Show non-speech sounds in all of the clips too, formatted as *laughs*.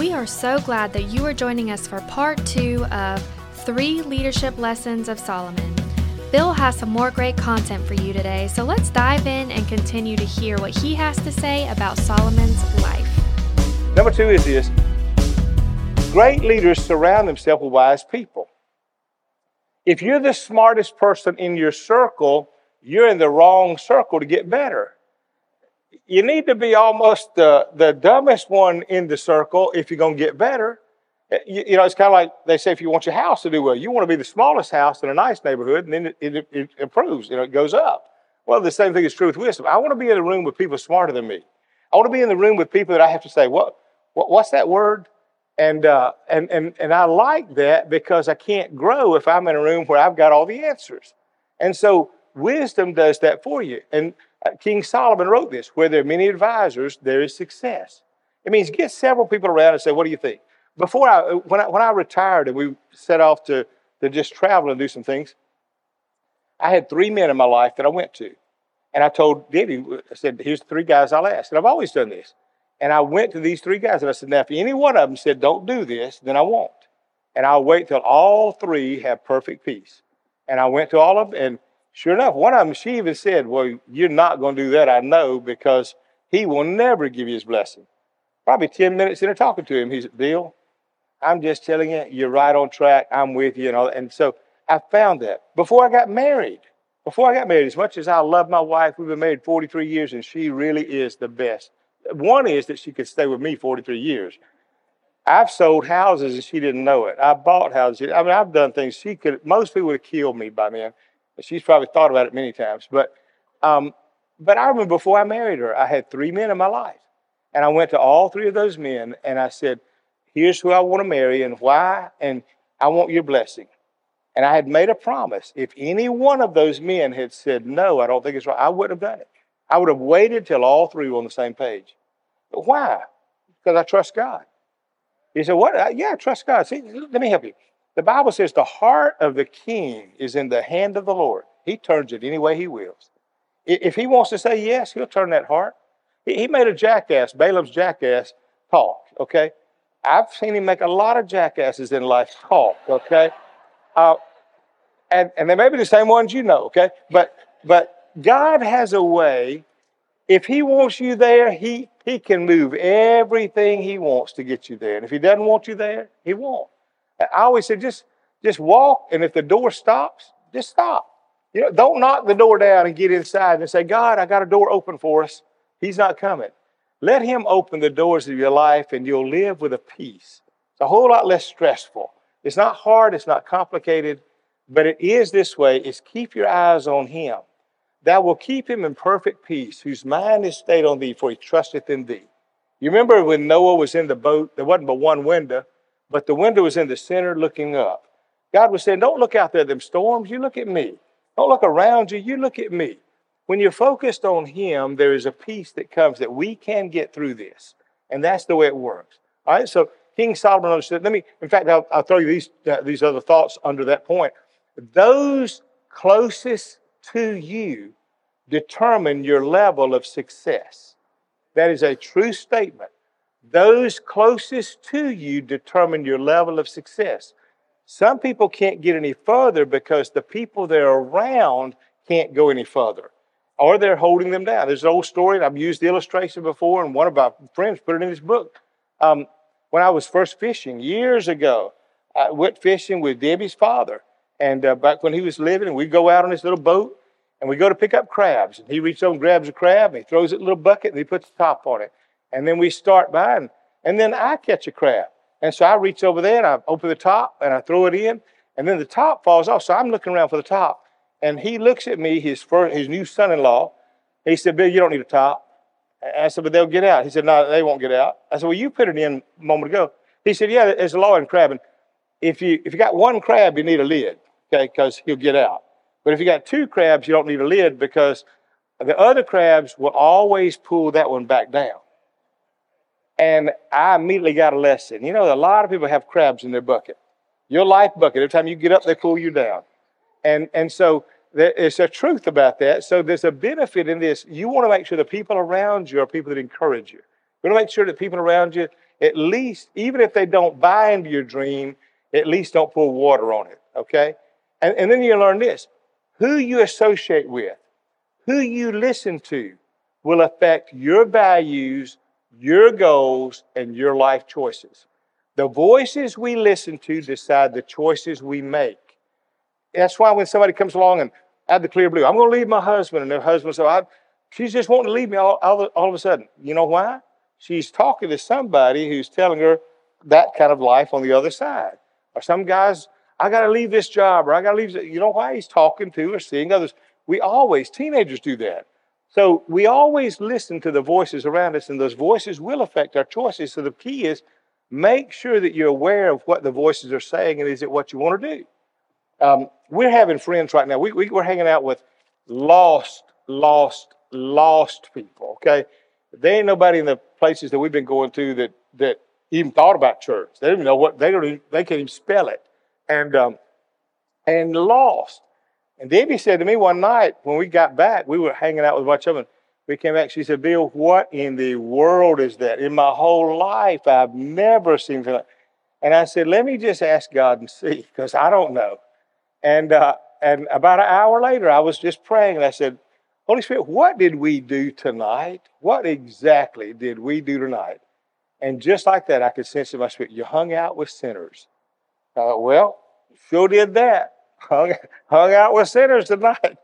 We are so glad that you are joining us for part two of Three Leadership Lessons of Solomon. Bill has some more great content for you today, so let's dive in and continue to hear what he has to say about Solomon's life. Number two is this great leaders surround themselves with wise people. If you're the smartest person in your circle, you're in the wrong circle to get better. You need to be almost the, the dumbest one in the circle if you're going to get better. You, you know, it's kind of like they say if you want your house to do well, you want to be the smallest house in a nice neighborhood, and then it, it, it improves, you know, it goes up. Well, the same thing is true with wisdom. I want to be in a room with people smarter than me. I want to be in the room with people that I have to say, what, what what's that word? And, uh, and, and, and I like that because I can't grow if I'm in a room where I've got all the answers. And so wisdom does that for you. And Uh, King Solomon wrote this where there are many advisors, there is success. It means get several people around and say, What do you think? Before I, uh, when I, when I retired and we set off to, to just travel and do some things, I had three men in my life that I went to. And I told Debbie, uh, I said, Here's the three guys I'll ask. And I've always done this. And I went to these three guys and I said, Now, if any one of them said, Don't do this, then I won't. And I'll wait till all three have perfect peace. And I went to all of them, and Sure enough, one of them, she even said, Well, you're not going to do that, I know, because he will never give you his blessing. Probably 10 minutes into talking to him, he said, Bill, I'm just telling you, you're right on track. I'm with you. And, all, that. and so I found that. Before I got married, before I got married, as much as I love my wife, we've been married 43 years, and she really is the best. One is that she could stay with me 43 years. I've sold houses and she didn't know it. I bought houses. I mean, I've done things she could, most people would have killed me by then. She's probably thought about it many times. But, um, but I remember before I married her, I had three men in my life. And I went to all three of those men and I said, Here's who I want to marry and why, and I want your blessing. And I had made a promise. If any one of those men had said, No, I don't think it's right, I wouldn't have done it. I would have waited till all three were on the same page. But why? Because I trust God. He said, What? Yeah, trust God. See, let me help you. The Bible says the heart of the king is in the hand of the Lord. He turns it any way he wills. If he wants to say yes, he'll turn that heart. He made a jackass, Balaam's jackass, talk, okay? I've seen him make a lot of jackasses in life talk, okay? Uh, and, and they may be the same ones you know, okay? But, but God has a way, if he wants you there, he, he can move everything he wants to get you there. And if he doesn't want you there, he won't. I always said, just, just walk, and if the door stops, just stop. You know, don't knock the door down and get inside and say, God, I got a door open for us. He's not coming. Let him open the doors of your life, and you'll live with a peace. It's a whole lot less stressful. It's not hard, it's not complicated, but it is this way. Is keep your eyes on him. That will keep him in perfect peace, whose mind is stayed on thee, for he trusteth in thee. You remember when Noah was in the boat, there wasn't but one window but the window was in the center looking up. God was saying, Don't look out there, them storms, you look at me. Don't look around you, you look at me. When you're focused on Him, there is a peace that comes that we can get through this. And that's the way it works. All right, so King Solomon understood. Let me, in fact, I'll, I'll throw you these, uh, these other thoughts under that point. Those closest to you determine your level of success. That is a true statement. Those closest to you determine your level of success. Some people can't get any further because the people they're around can't go any further or they're holding them down. There's an old story, and I've used the illustration before, and one of my friends put it in his book. Um, when I was first fishing years ago, I went fishing with Debbie's father. And uh, back when he was living, and we'd go out on his little boat and we go to pick up crabs. And he reaches over and grabs a crab and he throws it in a little bucket and he puts the top on it. And then we start by, and, and then I catch a crab. And so I reach over there and I open the top and I throw it in, and then the top falls off. So I'm looking around for the top. And he looks at me, his, first, his new son in law. He said, Bill, you don't need a top. I said, but they'll get out. He said, no, they won't get out. I said, well, you put it in a moment ago. He said, yeah, there's a law in crabbing. If you, if you got one crab, you need a lid, okay, because he'll get out. But if you got two crabs, you don't need a lid because the other crabs will always pull that one back down. And I immediately got a lesson. You know, a lot of people have crabs in their bucket. Your life bucket, every time you get up, they pull you down. And, and so there's a truth about that. So there's a benefit in this. You want to make sure the people around you are people that encourage you. You want to make sure that people around you, at least, even if they don't buy into your dream, at least don't pour water on it, okay? And, and then you learn this who you associate with, who you listen to, will affect your values, your goals, and your life choices. The voices we listen to decide the choices we make. That's why when somebody comes along and add the clear blue, I'm going to leave my husband, and their husband says, I, she's just wanting to leave me all, all, all of a sudden. You know why? She's talking to somebody who's telling her that kind of life on the other side. Or some guys, I got to leave this job, or I got to leave. You know why? He's talking to or seeing others. We always, teenagers do that. So we always listen to the voices around us, and those voices will affect our choices. So the key is make sure that you're aware of what the voices are saying, and is it what you want to do? Um, we're having friends right now. We, we, we're hanging out with lost, lost, lost people. Okay, there ain't nobody in the places that we've been going to that that even thought about church. They don't even know what they don't. Even, they can't even spell it, and um, and lost. And Debbie said to me one night when we got back, we were hanging out with a bunch of them. We came back. She said, "Bill, what in the world is that? In my whole life, I've never seen that." And I said, "Let me just ask God and see, because I don't know." And uh, and about an hour later, I was just praying, and I said, Holy Spirit, what did we do tonight? What exactly did we do tonight? And just like that, I could sense in my spirit, you hung out with sinners. I thought, well, sure did that. Hung, hung out with sinners tonight.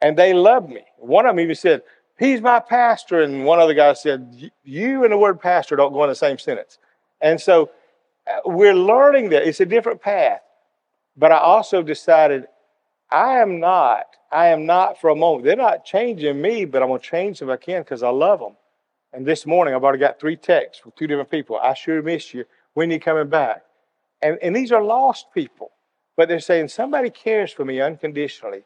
And they loved me. One of them even said, He's my pastor. And one other guy said, You and the word pastor don't go in the same sentence. And so uh, we're learning that it's a different path. But I also decided I am not, I am not for a moment. They're not changing me, but I'm going to change them if I can because I love them. And this morning, I've already got three texts from two different people. I sure miss you. When are you coming back? And, and these are lost people, but they're saying somebody cares for me unconditionally.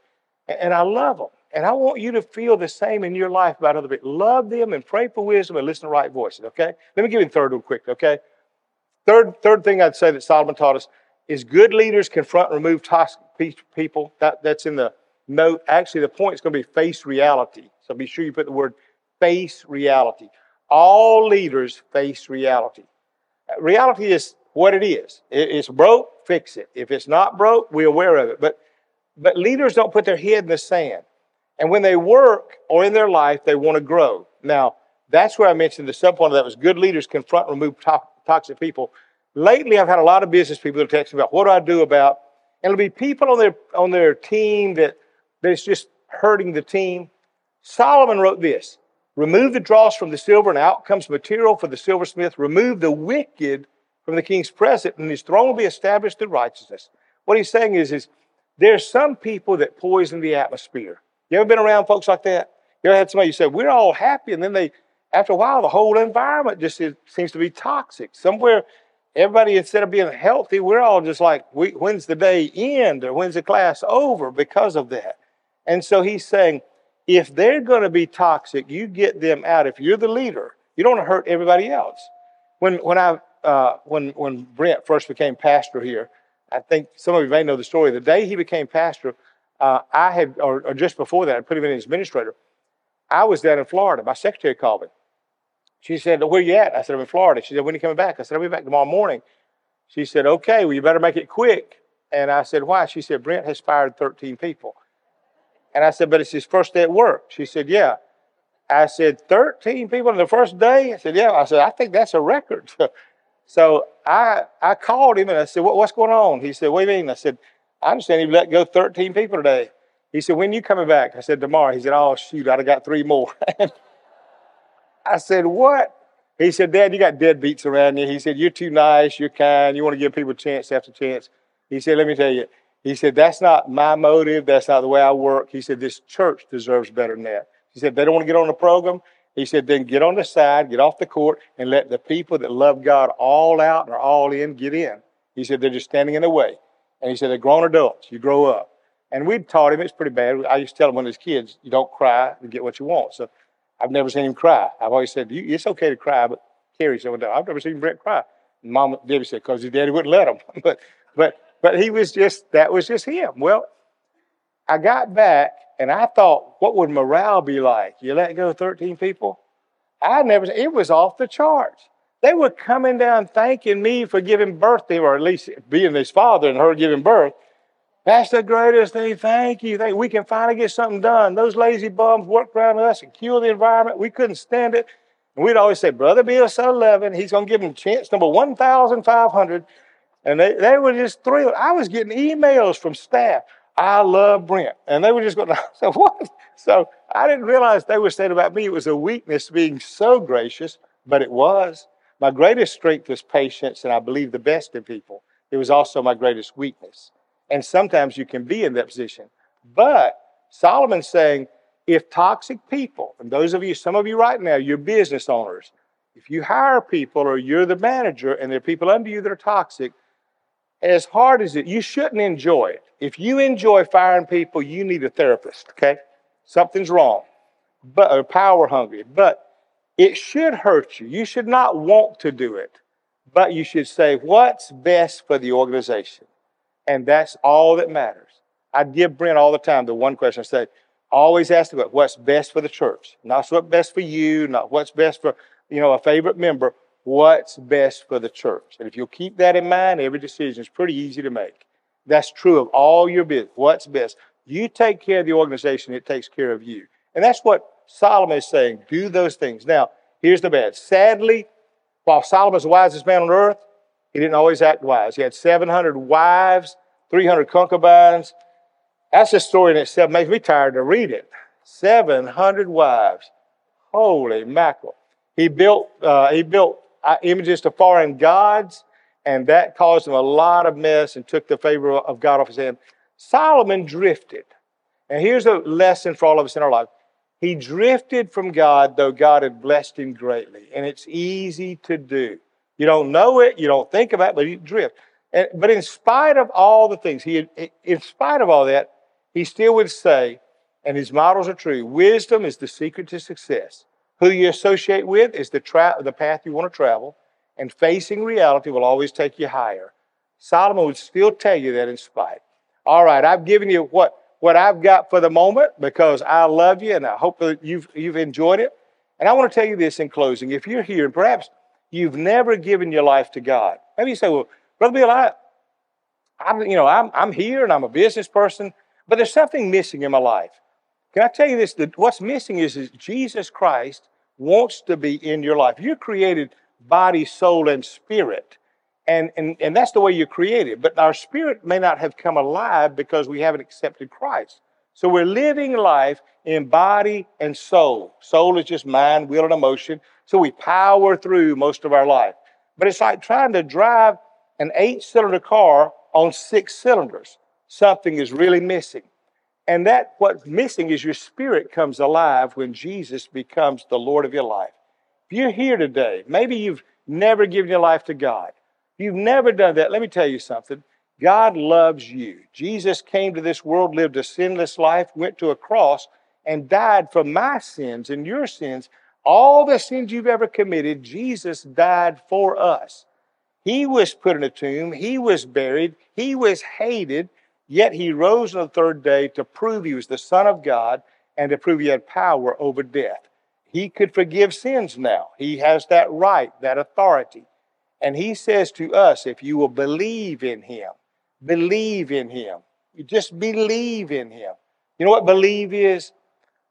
And, I love them. And I want you to feel the same in your life about other people. Love them and pray for wisdom and listen to right voices, okay? Let me give you the third one quick, okay? Third, third thing I'd say that Solomon taught us is good leaders confront and remove toxic people. That, that's in the note. Actually, the point is going to be face reality. So be sure you put the word face reality. All leaders face reality. Reality is what it is. It's broke, fix it. If it's not broke, we're aware of it. But, but leaders don't put their head in the sand. And when they work or in their life, they want to grow. Now, that's where I mentioned the subpoint of that was good leaders confront and remove to- toxic people. Lately, I've had a lot of business people that text me about what do I do about, and it'll be people on their on their team that that's just hurting the team. Solomon wrote this: remove the dross from the silver, and out comes material for the silversmith. Remove the wicked from the king's presence, and his throne will be established in righteousness. What he's saying is, is there's some people that poison the atmosphere. You ever been around folks like that? You ever had somebody you said, we're all happy, and then they, after a while, the whole environment just seems to be toxic. Somewhere everybody instead of being healthy we're all just like we, when's the day end or when's the class over because of that and so he's saying if they're going to be toxic you get them out if you're the leader you don't hurt everybody else when when i uh, when when brent first became pastor here i think some of you may know the story the day he became pastor uh, i had or, or just before that i put him in as administrator i was down in florida my secretary called me she said, Where you at? I said, I'm in Florida. She said, When are you coming back? I said, I'll be back tomorrow morning. She said, Okay, well, you better make it quick. And I said, Why? She said, Brent has fired 13 people. And I said, But it's his first day at work. She said, Yeah. I said, 13 people in the first day? I said, Yeah. I said, I think that's a record. *laughs* so I I called him and I said, what, What's going on? He said, What do you mean? I said, I understand you let go 13 people today. He said, When you coming back? I said, Tomorrow. He said, Oh, shoot, I'd have got three more. *laughs* I said, What? He said, Dad, you got deadbeats around you. He said, You're too nice, you're kind, you want to give people chance after chance. He said, Let me tell you, he said, That's not my motive. That's not the way I work. He said, This church deserves better than that. He said, They don't want to get on the program. He said, Then get on the side, get off the court, and let the people that love God all out and are all in get in. He said, They're just standing in the way. And he said, They're grown adults. You grow up. And we'd taught him, it's pretty bad. I used to tell him when he was kids, you don't cry to get what you want. So I've never seen him cry. I've always said, it's okay to cry, but Carrie said, well, I've never seen Brent cry. And Mom, Debbie said, because his daddy wouldn't let him. *laughs* but, but, but he was just, that was just him. Well, I got back and I thought, what would morale be like? You let go 13 people? I never, it was off the charts. They were coming down thanking me for giving birth to him, or at least being his father and her giving birth. That's the greatest thing. Thank you. Thank we can finally get something done. Those lazy bums worked around us and killed the environment. We couldn't stand it. And we'd always say, Brother Bill, son 11, he's going to give him chance number 1,500. And they, they were just thrilled. I was getting emails from staff. I love Brent. And they were just going, *laughs* so what? So I didn't realize they were saying about me it was a weakness being so gracious, but it was. My greatest strength was patience, and I believe the best in people. It was also my greatest weakness. And sometimes you can be in that position. But Solomon's saying, if toxic people, and those of you, some of you right now, you're business owners, if you hire people or you're the manager and there are people under you that are toxic, as hard as it, you shouldn't enjoy it. If you enjoy firing people, you need a therapist, okay? Something's wrong, but or power hungry. But it should hurt you. You should not want to do it, but you should say, what's best for the organization? And that's all that matters. I give Brent all the time the one question I say, always ask about what's best for the church. Not what's best for you, not what's best for, you know, a favorite member. What's best for the church? And if you'll keep that in mind, every decision is pretty easy to make. That's true of all your business. What's best? You take care of the organization, it takes care of you. And that's what Solomon is saying. Do those things. Now, here's the bad. Sadly, while Solomon was the wisest man on earth, he didn't always act wise. He had 700 wives, 300 concubines. That's a story in itself. Makes me tired to read it. 700 wives. Holy mackerel. He built, uh, he built images to foreign gods, and that caused him a lot of mess and took the favor of God off his hand. Solomon drifted. And here's a lesson for all of us in our life. He drifted from God, though God had blessed him greatly. And it's easy to do. You don't know it, you don't think about it, but you drift. And, but in spite of all the things, he, in spite of all that, he still would say, and his models are true wisdom is the secret to success. Who you associate with is the, tra- the path you want to travel, and facing reality will always take you higher. Solomon would still tell you that in spite. All right, I've given you what, what I've got for the moment because I love you and I hope that you've, you've enjoyed it. And I want to tell you this in closing. If you're here and perhaps you've never given your life to God, maybe you say, well, Brother Bill, I, I'm, you know, I'm, I'm here and I'm a business person, but there's something missing in my life. Can I tell you this? That what's missing is, is Jesus Christ wants to be in your life. You're created body, soul, and spirit. And, and, and that's the way you're created. But our spirit may not have come alive because we haven't accepted Christ. So we're living life in body and soul. Soul is just mind, will, and emotion. So we power through most of our life. But it's like trying to drive an eight cylinder car on six cylinders. Something is really missing. And that what's missing is your spirit comes alive when Jesus becomes the Lord of your life. If you're here today, maybe you've never given your life to God. You've never done that. Let me tell you something. God loves you. Jesus came to this world, lived a sinless life, went to a cross, and died for my sins and your sins. All the sins you've ever committed, Jesus died for us. He was put in a tomb, he was buried, he was hated, yet he rose on the third day to prove he was the Son of God and to prove he had power over death. He could forgive sins now. He has that right, that authority. And he says to us, if you will believe in him, believe in him. You just believe in him. You know what believe is?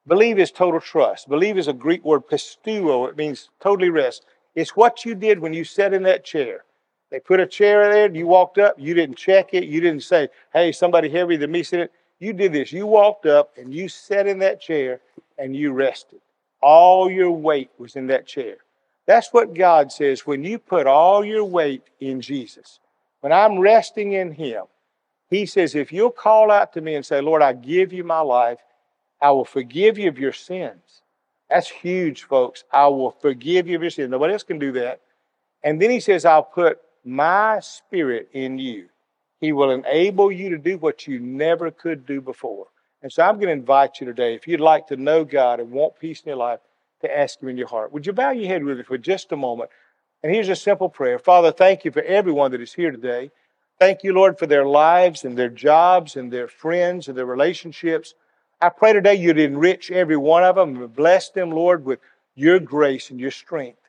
Believe is total trust. Believe is a Greek word, pisteuo. It means totally rest. It's what you did when you sat in that chair. They put a chair there, you walked up, you didn't check it, you didn't say, hey, somebody heavier than me sit it. You did this. You walked up and you sat in that chair and you rested. All your weight was in that chair. That's what God says when you put all your weight in Jesus. When I'm resting in Him, He says, if you'll call out to me and say, Lord, I give you my life, I will forgive you of your sins. That's huge, folks. I will forgive you of your sins. Nobody else can do that. And then He says, I'll put my spirit in you. He will enable you to do what you never could do before. And so I'm going to invite you today, if you'd like to know God and want peace in your life, to ask Him in your heart. Would you bow your head with me for just a moment? And here's a simple prayer Father, thank you for everyone that is here today. Thank you, Lord, for their lives and their jobs and their friends and their relationships. I pray today you'd enrich every one of them and bless them, Lord, with your grace and your strength.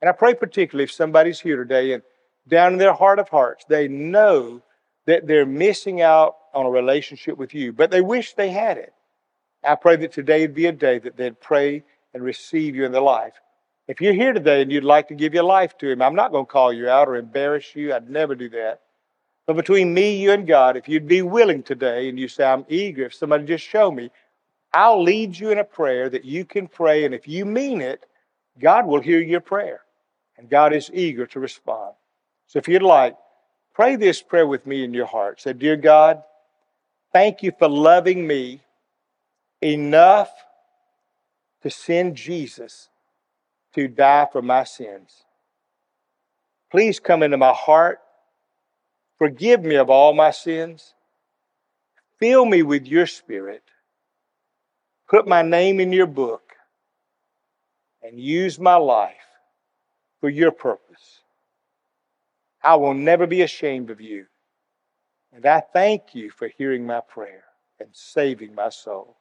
And I pray particularly if somebody's here today and down in their heart of hearts, they know that they're missing out on a relationship with you, but they wish they had it. I pray that today would be a day that they'd pray and receive you in their life. If you're here today and you'd like to give your life to Him, I'm not going to call you out or embarrass you. I'd never do that. But between me, you, and God, if you'd be willing today and you say, I'm eager, if somebody just show me, I'll lead you in a prayer that you can pray. And if you mean it, God will hear your prayer. And God is eager to respond. So if you'd like, pray this prayer with me in your heart. Say, Dear God, thank you for loving me enough to send Jesus to die for my sins. Please come into my heart. Forgive me of all my sins. Fill me with your spirit. Put my name in your book and use my life for your purpose. I will never be ashamed of you. And I thank you for hearing my prayer and saving my soul.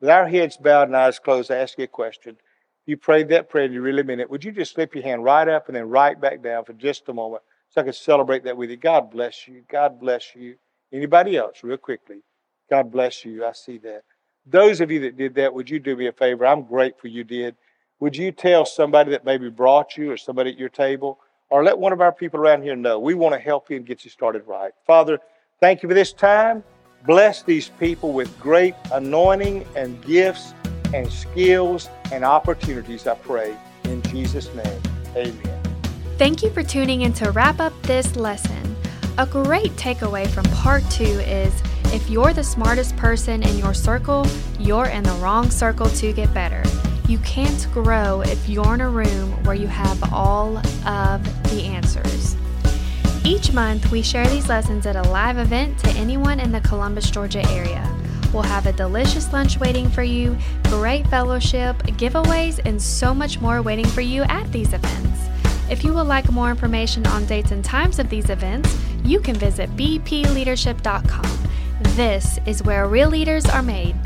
With our heads bowed and eyes closed, I ask you a question. You prayed that prayer and you really meant it, would you just slip your hand right up and then right back down for just a moment so I can celebrate that with you? God bless you. God bless you. Anybody else, real quickly? God bless you. I see that. Those of you that did that, would you do me a favor? I'm grateful you did. Would you tell somebody that maybe brought you or somebody at your table, or let one of our people around here know? We want to help you and get you started right. Father, thank you for this time. Bless these people with great anointing and gifts and skills and opportunities, I pray. In Jesus' name, amen. Thank you for tuning in to wrap up this lesson. A great takeaway from part two is if you're the smartest person in your circle, you're in the wrong circle to get better. You can't grow if you're in a room where you have all of the answers. Each month, we share these lessons at a live event to anyone in the Columbus, Georgia area. We'll have a delicious lunch waiting for you, great fellowship, giveaways, and so much more waiting for you at these events. If you would like more information on dates and times of these events, you can visit bpleadership.com. This is where real leaders are made.